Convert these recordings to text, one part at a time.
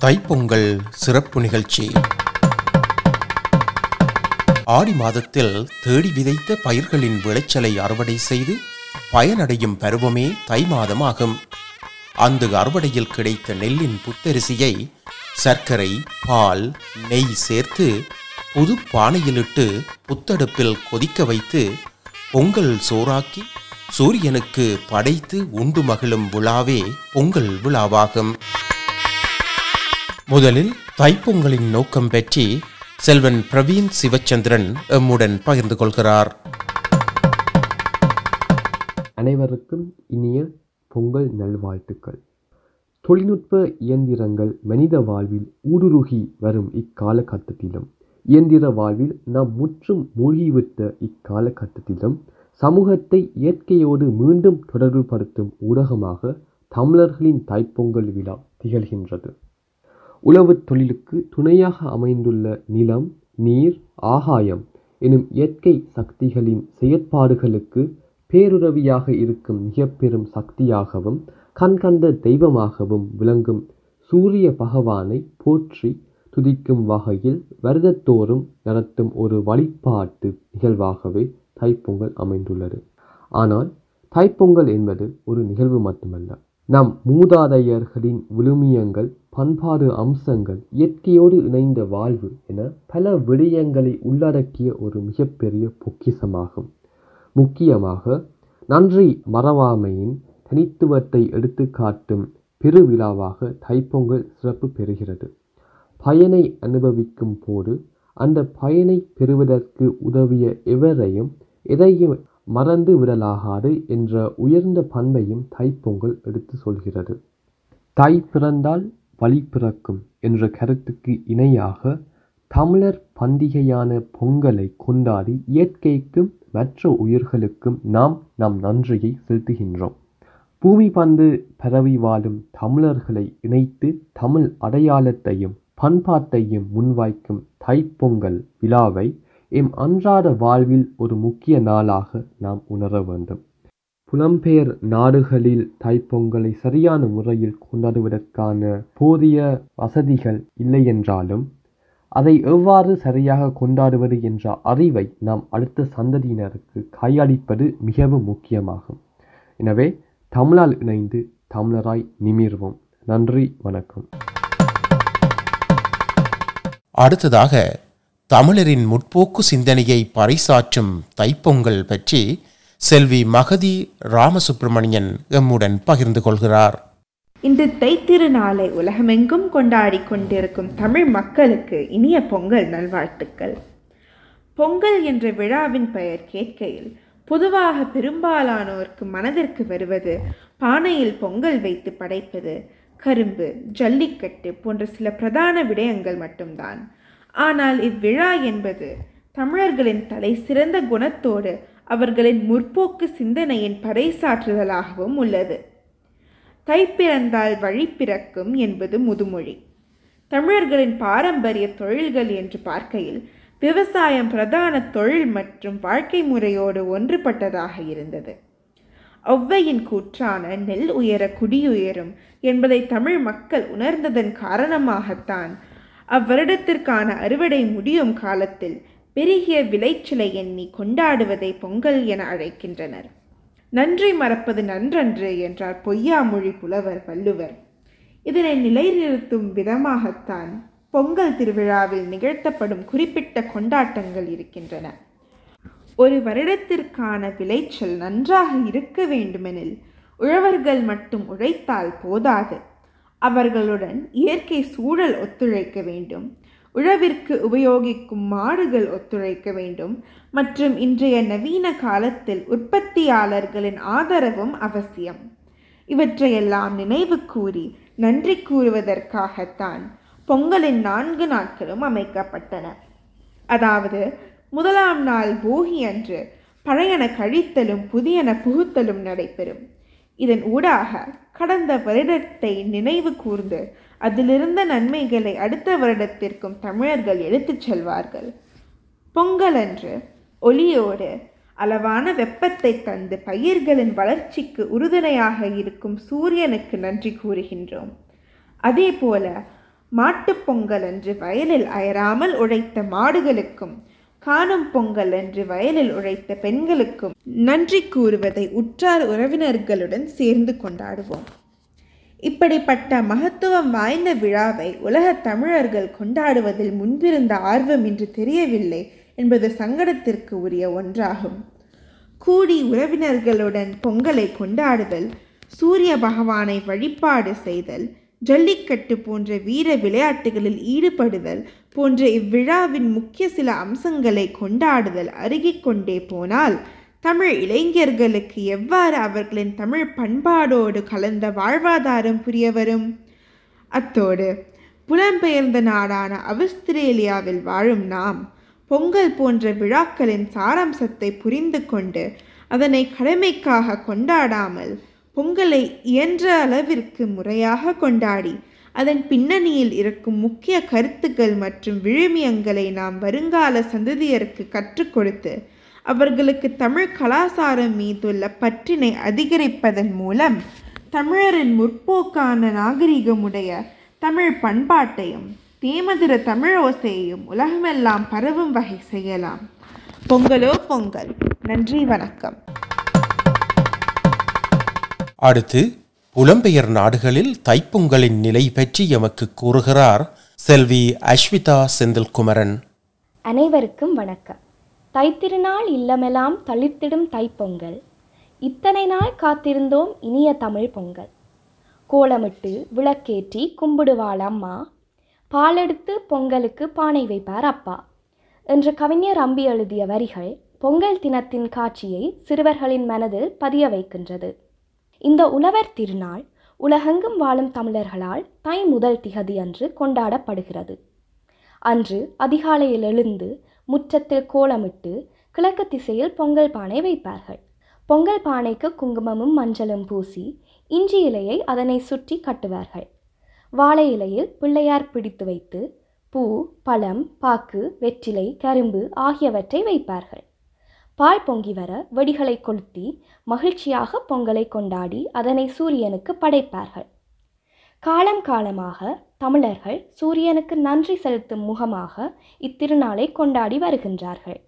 தைப்பொங்கல் சிறப்பு நிகழ்ச்சி. ஆடி மாதத்தில் தேடி விதைத்த பயிர்களின் விளைச்சலை அறுவடை செய்து பயனடையும் பருவமே தை மாதமாகும். அந்த அறுவடையில் கிடைத்த நெல்லின் புத்தரிசியை சர்க்கரை பால் நெய் சேர்த்து புது பானையிலிட்டு புத்தடுப்பில் கொதிக்க வைத்து பொங்கல் சோறாக்கி சூரியனுக்கு படைத்து உண்டு மகிழும் விழாவே பொங்கல் விழாவாகும். முதலில் தைப்பொங்கலின் நோக்கம் பற்றி செல்வன் பிரவீன் சிவச்சந்திரன் எம்முடன் பகிர்ந்து கொள்கிறார். அனைவருக்கும் இனிய பொங்கல் நல்வாழ்த்துக்கள். தொழில்நுட்ப இயந்திரங்கள் மனித வாழ்வில் ஊடுருகி வரும் இக்காலகட்டத்திலும் இயந்திர வாழ்வில் நாம் முற்றும் மூழ்கிவிட்ட இக்காலகட்டத்திலும் சமூகத்தை இயற்கையோடு மீண்டும் தொடர்புபடுத்தும் ஊடகமாக தமிழர்களின் தைப்பொங்கல் விழா திகழ்கின்றது. உழவுத் தொழிலுக்கு துணையாக அமைந்துள்ள நிலம் நீர் ஆகாயம் எனும் இயற்கை சக்திகளின் செயற்பாடுகளுக்கு பேருதவியாக இருக்கும் மிக பெரும் சக்தியாகவும் கண்கண்ட தெய்வமாகவும் விளங்கும் சூரிய பகவானை போற்றி துதிக்கும் வகையில் வருடத்தோறும் நடத்தும் ஒரு வழிபாட்டு நிகழ்வாகவே தைப்பொங்கல் அமைந்துள்ளது. ஆனால் தைப்பொங்கல் என்பது ஒரு நிகழ்வு மட்டுமல்ல. நம் மூதாதையர்களின் விழுமியங்கள் பண்பாடு அம்சங்கள் இயற்கையோடு இணைந்த வாழ்வு என பல விடயங்களை உள்ளடக்கிய ஒரு மிகப்பெரிய பொக்கிசமாகும் முக்கியமாக நன்றி மறவாமையின் தனித்துவத்தை எடுத்துக்காட்டும் பெருவிழாவாக தைப்பொங்கல் சிறப்பு பெறுகிறது. பயனை அனுபவிக்கும் போது அந்த பயனை பெறுவதற்கு உதவிய எவரையும் எதையும் மறந்து விடலாகாது என்ற உயர்ந்த பண்பையும் தைப்பொங்கல் எடுத்து சொல்கிறது. தை பிறந்தால் வழி பிறக்கும் என்ற கருத்துக்கு இணையாக தமிழர் பண்டிகையான பொங்கலை கொண்டாடி இயற்கைக்கும் மற்ற உயிர்களுக்கும் நாம் நம் நன்றியை செலுத்துகின்றோம். பூமி பந்து பரவி வாழும் தமிழர்களை இணைத்து தமிழ் அடையாளத்தையும் பண்பாட்டையும் முன்வைக்கும் தைப்பொங்கல் விழாவை எம் அன்றாட வாழ்வில் ஒரு முக்கிய நாளாக நாம் உணர வேண்டும். புலம்பெயர் நாடுகளில் தைப்பொங்கலை சரியான முறையில் கொண்டாடுவதற்கான போதிய வசதிகள் இல்லை என்றாலும் அதை எவ்வாறு சரியாக கொண்டாடுவது என்ற அறிவை நாம் அடுத்த சந்ததியினருக்கு கையளிப்பது மிகவும் முக்கியமாகும். எனவே தமிழால் இணைந்து தமிழராய் நிமிர்வோம். நன்றி வணக்கம். அடுத்ததாக தமிழரின் முற்போக்கு சிந்தனையை பறைசாற்றும் தைப்பொங்கல் பற்றி செல்வி மகதி ராமசுப்பிரமணியன் எம்முடன் பகிர்ந்து கொள்கிறார். இந்த தைத்திருநாளை உலகமெங்கும் கொண்டாடி கொண்டிருக்கும் தமிழ் மக்களுக்கு இனிய பொங்கல் நல்வாழ்த்துக்கள். பொங்கல் என்ற விழாவின் பெயர் கேட்கையில் பொதுவாக பெரும்பாலானோருக்கு மனதிற்கு வருவது பானையில் பொங்கல் வைத்து படைப்பது கரும்பு ஜல்லிக்கட்டு போன்ற சில பிரதான விடயங்கள் மட்டும்தான். ஆனால் இவ்விழா என்பது தமிழர்களின் தலை சிறந்த குணத்தோடு அவர்களின் முற்போக்கு சிந்தனையின் பறைசாற்றுதலாகவும் உள்ளது. தை பிறந்தால் வழி பிறக்கும் என்பது முதுமொழி. தமிழர்களின் பாரம்பரிய தொழில்கள் என்று பார்க்கையில் விவசாயம் பிரதான தொழில் மற்றும் வாழ்க்கை முறையோடு ஒன்றுபட்டதாக இருந்தது. ஒவ்வையின் கூற்றான நெல் உயர குடியுயரும் என்பதை தமிழ் மக்கள் உணர்ந்ததன் காரணமாகத்தான் அவ்வருடத்திற்கான அறுவடை முடியும் காலத்தில் பெருகிய விளைச்சலை எண்ணி கொண்டாடுவதை பொங்கல் என அழைக்கின்றனர். நன்றி மறப்பது நன்றன்று என்றார் பொய்யாமொழி புலவர் வள்ளுவர். இதனை நிலைநிறுத்தும் விதமாகத்தான் பொங்கல் திருவிழாவில் நிகழ்த்தப்படும் குறிப்பிட்ட கொண்டாட்டங்கள் இருக்கின்றன. ஒரு வருடத்திற்கான விளைச்சல் நன்றாக இருக்க வேண்டுமெனில் உழவர்கள் மட்டும் உழைத்தால் போதாது. அவர்களுடன் இயற்கை சூழல் ஒத்துழைக்க வேண்டும். உழவிற்கு உபயோகிக்கும் மாடுகள் ஒத்துழைக்க வேண்டும். மற்றும் இன்றைய நவீன காலத்தில் உற்பத்தியாளர்களின் ஆதரவும் அவசியம். இவற்றையெல்லாம் நினைவு கூறி நன்றி கூறுவதற்காகத்தான் பொங்கலின் நான்கு நாட்களும் அமைக்கப்பட்டன. அதாவது முதலாம் நாள் போகி அன்று பழையன கழித்தலும் புதியன புகுத்தலும் நடைபெறும். இதன் ஊடாக கடந்த வருடத்தை நினைவு கூர்ந்து அதிலிருந்த நன்மைகளை அடுத்த வருடத்திற்கும் தமிழர்கள் எடுத்துச் செல்வார்கள். பொங்கல் அன்று ஒளியோடு அளவான வெப்பத்தை தந்து பயிர்களின் வளர்ச்சிக்கு உறுதுணையாக இருக்கும் சூரியனுக்கு நன்றி கூறுகின்றோம். அதேபோல மாட்டுப் பொங்கல் அன்று வயலில் அயராமல் உழைத்த மாடுகளுக்கும் காணும் பொங்கல் என்று வயலில் உழைத்த பெண்களுக்கும் நன்றி கூறுவதை உற்றார் உறவினர்களுடன் சேர்ந்து கொண்டாடுவோம். இப்படிப்பட்ட மகத்துவம் வாய்ந்த விழாவை உலகத் தமிழர்கள் கொண்டாடுவதில் முன்பிருந்த ஆர்வம் இன்று தெரியவில்லை என்பது சங்கடத்திற்கு உரிய ஒன்றாகும். கூடி உறவினர்களுடன் பொங்கலை கொண்டாடுதல் சூரிய பகவானை வழிபாடு செய்தல் ஜல்லிக்கட்டு போன்ற வீர விளையாட்டுகளில் ஈடுபடுதல் போன்ற இவ்விழாவின் முக்கிய சில அம்சங்களை கொண்டாடுதல் அருகிக் கொண்டே போனால் தமிழ் இளைஞர்களுக்கு எவ்வாறு அவர்களின் தமிழ் பண்பாடோடு கலந்த வாழ்வாதாரம் புரிய வரும்? அத்தோடு புலம்பெயர்ந்த நாடான அவுஸ்திரேலியாவில் வாழும் நாம் பொங்கல் போன்ற விழாக்களின் சாராம்சத்தை புரிந்து கொண்டு அதனை கடமைக்காக கொண்டாடாமல் பொங்கலை இயன்ற அளவிற்கு முறையாக கொண்டாடி அதன் பின்னணியில் இருக்கும் முக்கிய கருத்துக்கள் மற்றும் விழுமியங்களை நாம் வருங்கால சந்ததியருக்கு கற்றுக் கொடுத்து அவர்களுக்கு தமிழ் கலாசாரம் மீதுள்ள பற்றினை அதிகரிப்பதன் மூலம் தமிழரின் முற்போக்கான நாகரிகமுடைய தமிழ் பண்பாட்டையும் தேமதுர தமிழோசையையும் உலகமெல்லாம் பரவும் வகை செய்யலாம். பொங்கலோ பொங்கல். நன்றி வணக்கம். அடுத்து புலம்பெயர் நாடுகளில் தைப்பொங்கலின் நிலை பற்றி எமக்கு கூறுகிறார் செல்வி அஸ்விதா செந்தில்குமரன். அனைவருக்கும் வணக்கம். தைத்திருநாள் இல்லமெல்லாம் தளிர்த்திடும் தைப்பொங்கல். இத்தனை நாள் காத்திருந்தோம் இனிய தமிழ் பொங்கல். கோலமிட்டு விளக்கேற்றி கும்பிடுவாள் அம்மா. பாலெடுத்து பொங்கலுக்கு பானை வைப்பார் அப்பா. என்ற கவிஞர் அம்பி எழுதிய வரிகள் பொங்கல் தினத்தின் காட்சியை சிறுவர்களின் மனதில் பதிய வைக்கின்றது. இந்த உழவர் திருநாள் உலகெங்கும் வாழும் தமிழர்களால் தை முதல் திகதி அன்று கொண்டாடப்படுகிறது. அன்று அதிகாலையில் எழுந்து முற்றத்தில் கோலமிட்டு கிழக்கு திசையில் பொங்கல் பானை வைப்பார்கள். பொங்கல் பானைக்கு குங்குமமும் மஞ்சளும் பூசி இஞ்சி இலையை அதனை சுற்றி கட்டுவார்கள். வாழை இலையில் பிள்ளையார் பிடித்து வைத்து பூ பழம் பாக்கு வெற்றிலை கரும்பு ஆகியவற்றை வைப்பார்கள். பால் பொங்கி வர வெடிகளை கொளுத்தி மகிழ்ச்சியாக பொங்கலை கொண்டாடி அதனை சூரியனுக்கு படைப்பார்கள். காலம் காலமாக தமிழர்கள் சூரியனுக்கு நன்றி செலுத்தும் முகமாக இத்திருநாளை கொண்டாடி வருகின்றார்கள்.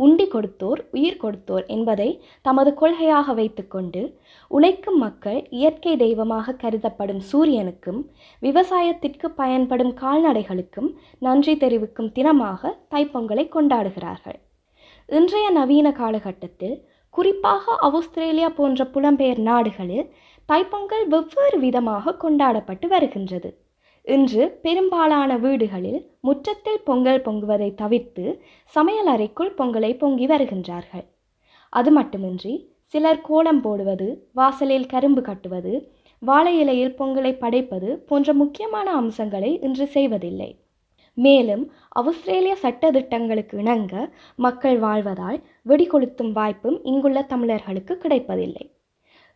உண்டி கொடுத்தோர் உயிர் கொடுத்தோர் என்பதை தமது கொள்கையாக வைத்துக்கொண்டு உழைக்கும் மக்கள் இயற்கை தெய்வமாக கருதப்படும் சூரியனுக்கும் விவசாயத்திற்கு பயன்படும் கால்நடைகளுக்கும் நன்றி தெரிவிக்கும் தினமாக தைப்பொங்கலை கொண்டாடுகிறார்கள். இன்றைய நவீன காலகட்டத்தில் குறிப்பாக ஆஸ்திரேலியா போன்ற புலம்பெயர் நாடுகளில் தைப்பொங்கல் வெவ்வேறு விதமாக கொண்டாடப்பட்டு வருகின்றது. இன்று பெரும்பாலான வீடுகளில் முற்றத்தில் பொங்கல் பொங்குவதை தவிர்த்து சமையல் அறைக்குள் பொங்கலை பொங்கி வருகின்றார்கள். அது மட்டுமின்றி சிலர் கோலம் போடுவது வாசலில் கரும்பு கட்டுவது வாழை இலையில் பொங்கலை படைப்பது போன்ற முக்கியமான அம்சங்களை இன்று செய்வதில்லை. மேலும் அவுஸ்திரேலிய சட்ட திட்டங்களுக்கு இணங்க மக்கள் வாழ்வதால் வெடிகொளுத்தும் வாய்ப்பும் இங்குள்ள தமிழர்களுக்கு கிடைப்பதில்லை.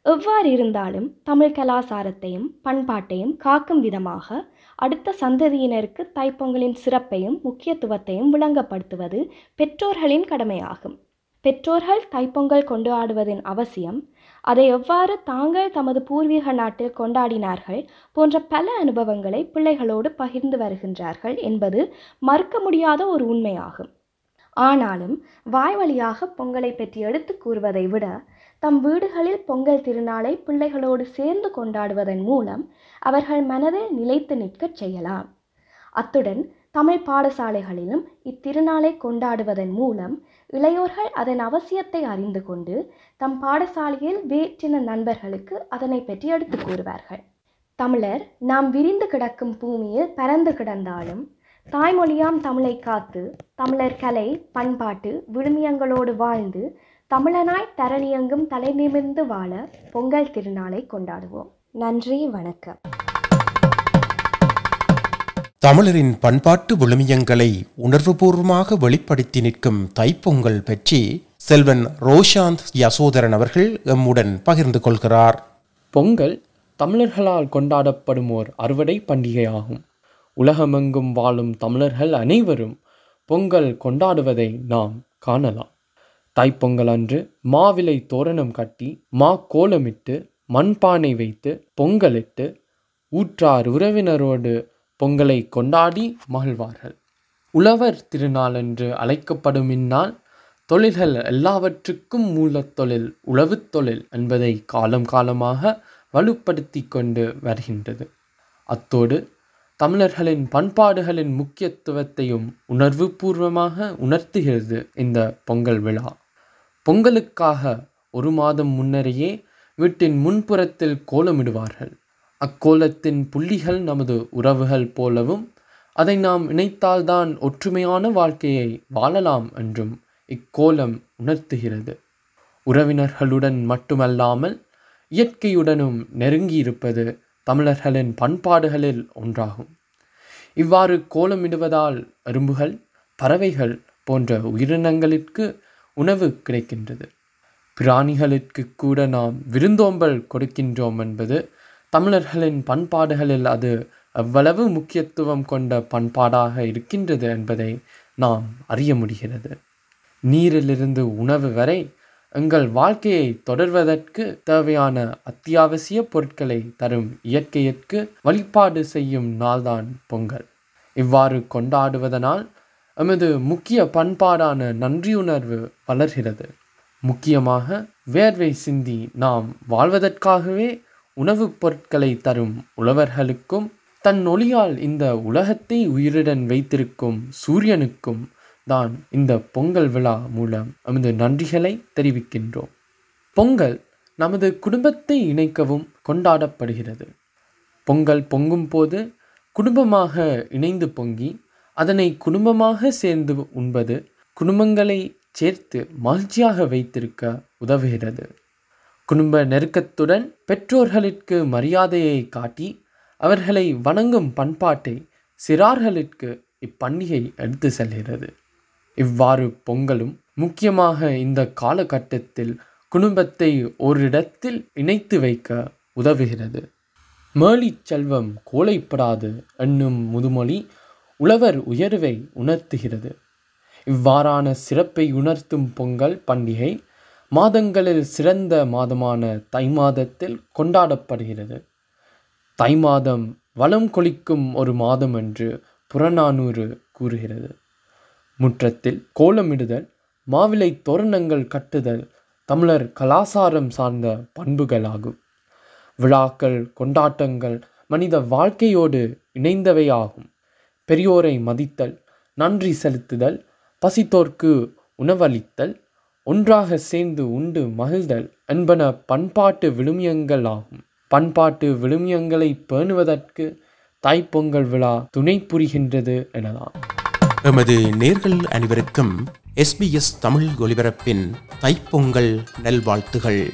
எவ்வாறு இருந்தாலும் தமிழ் கலாசாரத்தையும் பண்பாட்டையும் காக்கும் விதமாக அடுத்த சந்ததியினருக்கு தைப்பொங்கலின் சிறப்பையும் முக்கியத்துவத்தையும் விளங்கப்படுத்துவது பெற்றோர்களின் கடமையாகும். பெற்றோர்கள் தைப்பொங்கல் கொண்டாடுவதின் அவசியம் அதை எவ்வாறு தாங்கள் தமது பூர்வீக நாட்டில் கொண்டாடினார்கள் போன்ற பல அனுபவங்களை பிள்ளைகளோடு பகிர்ந்து வருகின்றார்கள் என்பது மறுக்க முடியாத ஒரு உண்மையாகும். ஆனாலும் வாய்வழியாக பொங்கலை பற்றி எடுத்து கூறுவதை விட தம் வீடுகளில் பொங்கல் திருநாளை பிள்ளைகளோடு சேர்ந்து கொண்டாடுவதன் மூலம் அவர்கள் மனதில் நிலைத்து நிற்கச் செய்யலாம். அத்துடன் தமிழ் பாடசாலைகளிலும் இத்திருநாளை கொண்டாடுவதன் மூலம் இளையோர்கள் அதன் அவசியத்தை அறிந்து கொண்டு தம் பாடசாலையில் வேற்றின நண்பர்களுக்கு அதனை பற்றி எடுத்து கூறுவார்கள். தமிழர் நாம் விரிந்து கிடக்கும் பூமியில் பறந்து கிடந்தாலும் தாய்மொழியாம் தமிழை காத்து தமிழர் கலை பண்பாட்டு விழுமியங்களோடு வாழ்ந்து தமிழனாய் தரணியங்கும் தலை நிமிர்ந்து வாழ பொங்கல் திருநாளை கொண்டாடுவோம். நன்றி வணக்கம். தமிழரின் பண்பாட்டு விழுமியங்களை உணர்வுபூர்வமாக வெளிப்படுத்தி நிற்கும் தைப்பொங்கல் பற்றி செல்வன் ரோஷாந்த் யசோதரன் அவர்கள் எம்முடன் பகிர்ந்து கொள்கிறார். பொங்கல் தமிழர்களால் கொண்டாடப்படும் ஓர் அறுவடை பண்டிகையாகும். உலகமெங்கும் வாழும் தமிழர்கள் அனைவரும் பொங்கல் கொண்டாடுவதை நாம் காணலாம். தைப்பொங்கல் அன்று மாவிலை தோரணம் கட்டி மா கோலமிட்டு மண்பானை வைத்து பொங்கலிட்டு ஊற்றார் உறவினரோடு பொங்கலை கொண்டாடி மகிழ்வார்கள். உழவர் திருநாள் என்று அழைக்கப்படும் இந்நாள் தொழில்கள் எல்லாவற்றுக்கும் மூலத்தொழில் உழவுத் தொழில் என்பதை காலம் காலமாக வலுப்படுத்தி கொண்டு வருகின்றது. அத்தோடு தமிழர்களின் பண்பாடுகளின் முக்கியத்துவத்தையும் உணர்வுபூர்வமாக உணர்த்துகிறது இந்த பொங்கல் விழா. பொங்கலுக்காக ஒரு மாதம் முன்னரையே வீட்டின் முன்புறத்தில் கோலமிடுவார்கள். அக்கோலத்தின் புள்ளிகள் நமது உறவுகள் போலவும் அதை நாம் இணைத்தால்தான் ஒற்றுமையான வாழ்க்கையை வாழலாம் என்றும் இக்கோலம் உணர்த்துகிறது. உறவினர்களுடன் மட்டுமல்லாமல் இயற்கையுடனும் நெருங்கியிருப்பது தமிழர்களின் பண்பாடுகளில் ஒன்றாகும். இவ்வாறு கோலமிடுவதால் அரும்புகள் பறவைகள் போன்ற உயிரினங்களிற்கு உணவு கிடைக்கின்றது. பிராணிகளுக்கு கூட நாம் விருந்தோம்பல் கொடுக்கின்றோம் என்பது தமிழர்களின் பண்பாடுகளில் அது எவ்வளவு முக்கியத்துவம் கொண்ட பண்பாடாக இருக்கின்றது என்பதை நாம் அறிய முடிகிறது. நீரிலிருந்து உணவு வரை எங்கள் வாழ்க்கையை தொடர்வதற்கு தேவையான அத்தியாவசிய பொருட்களை தரும் இயற்கையிற்கு வழிபாடு செய்யும் நாள்தான் பொங்கல். இவ்வாறு கொண்டாடுவதனால் எமது முக்கிய பண்பாடான நன்றியுணர்வு வளர்கிறது. முக்கியமாக வேர்வை சிந்தி நாம் வாழ்வதற்காகவே உணவுப் பொருட்களை தரும் உழவர்களுக்கும் தன் ஒளியால் இந்த உலகத்தை உயிருடன் வைத்திருக்கும் சூரியனுக்கும் தான் இந்த பொங்கல் விழா மூலம் நமது நன்றிகளை தெரிவிக்கின்றோம். பொங்கல் நமது குடும்பத்தை இணைக்கவும் கொண்டாடப்படுகிறது. பொங்கல் பொங்கும் போது குடும்பமாக இணைந்து பொங்கி அதனை குடும்பமாக சேர்ந்து உண்பது குடும்பங்களை சேர்த்து மகிழ்ச்சியாக வைத்திருக்க உதவுகிறது. குடும்ப நெருக்கத்துடன் பெற்றோர்களுக்கு மரியாதையை காட்டி அவர்களை வணங்கும் பண்பாட்டை சிறார்களுக்கு இப்பண்டிகை எடுத்து செல்கிறது. இவ்வாறு பொங்கலும் முக்கியமாக இந்த காலகட்டத்தில் குடும்பத்தை ஓரிடத்தில் இணைத்து வைக்க உதவுகிறது. மேலிச் செல்வம் கோலைப்படாது என்னும் முதுமொழி உழவர் உயர்வை உணர்த்துகிறது. இவ்வாறான சிறப்பை உணர்த்தும் பொங்கல் பண்டிகை மாதங்களில் சிறந்த மாதமான தை மாதத்தில் கொண்டாடப்படுகிறது. தை மாதம் வளம் கொளிக்கும் ஒரு மாதம் என்று புறநானூறு கூறுகிறது. முற்றத்தில் கோலமிடுதல் மாவிலை தோரணங்கள் கட்டுதல் தமிழர் கலாசாரம் சார்ந்த பண்புகளாகும். விழாக்கள் கொண்டாட்டங்கள் மனித வாழ்க்கையோடு இணைந்தவையாகும் பெரியோரை மதித்தல் நன்றி செலுத்துதல் பசித்தோர்க்கு உணவளித்தல் ஒன்றாக சேர்ந்து உண்டு மகிழ்தல் என்பன பண்பாட்டு விழுமியங்கள் ஆகும் பண்பாட்டு விழுமியங்களை பேணுவதற்கு தாய்ப்பொங்கல் விழா துணை புரிகின்றது எனலாம். எமது நேர்கள் அனைவருக்கும் எஸ்பிஎஸ் தமிழ் ஒலிபரப்பின் தைப்பொங்கல் நல்வாழ்த்துகள்.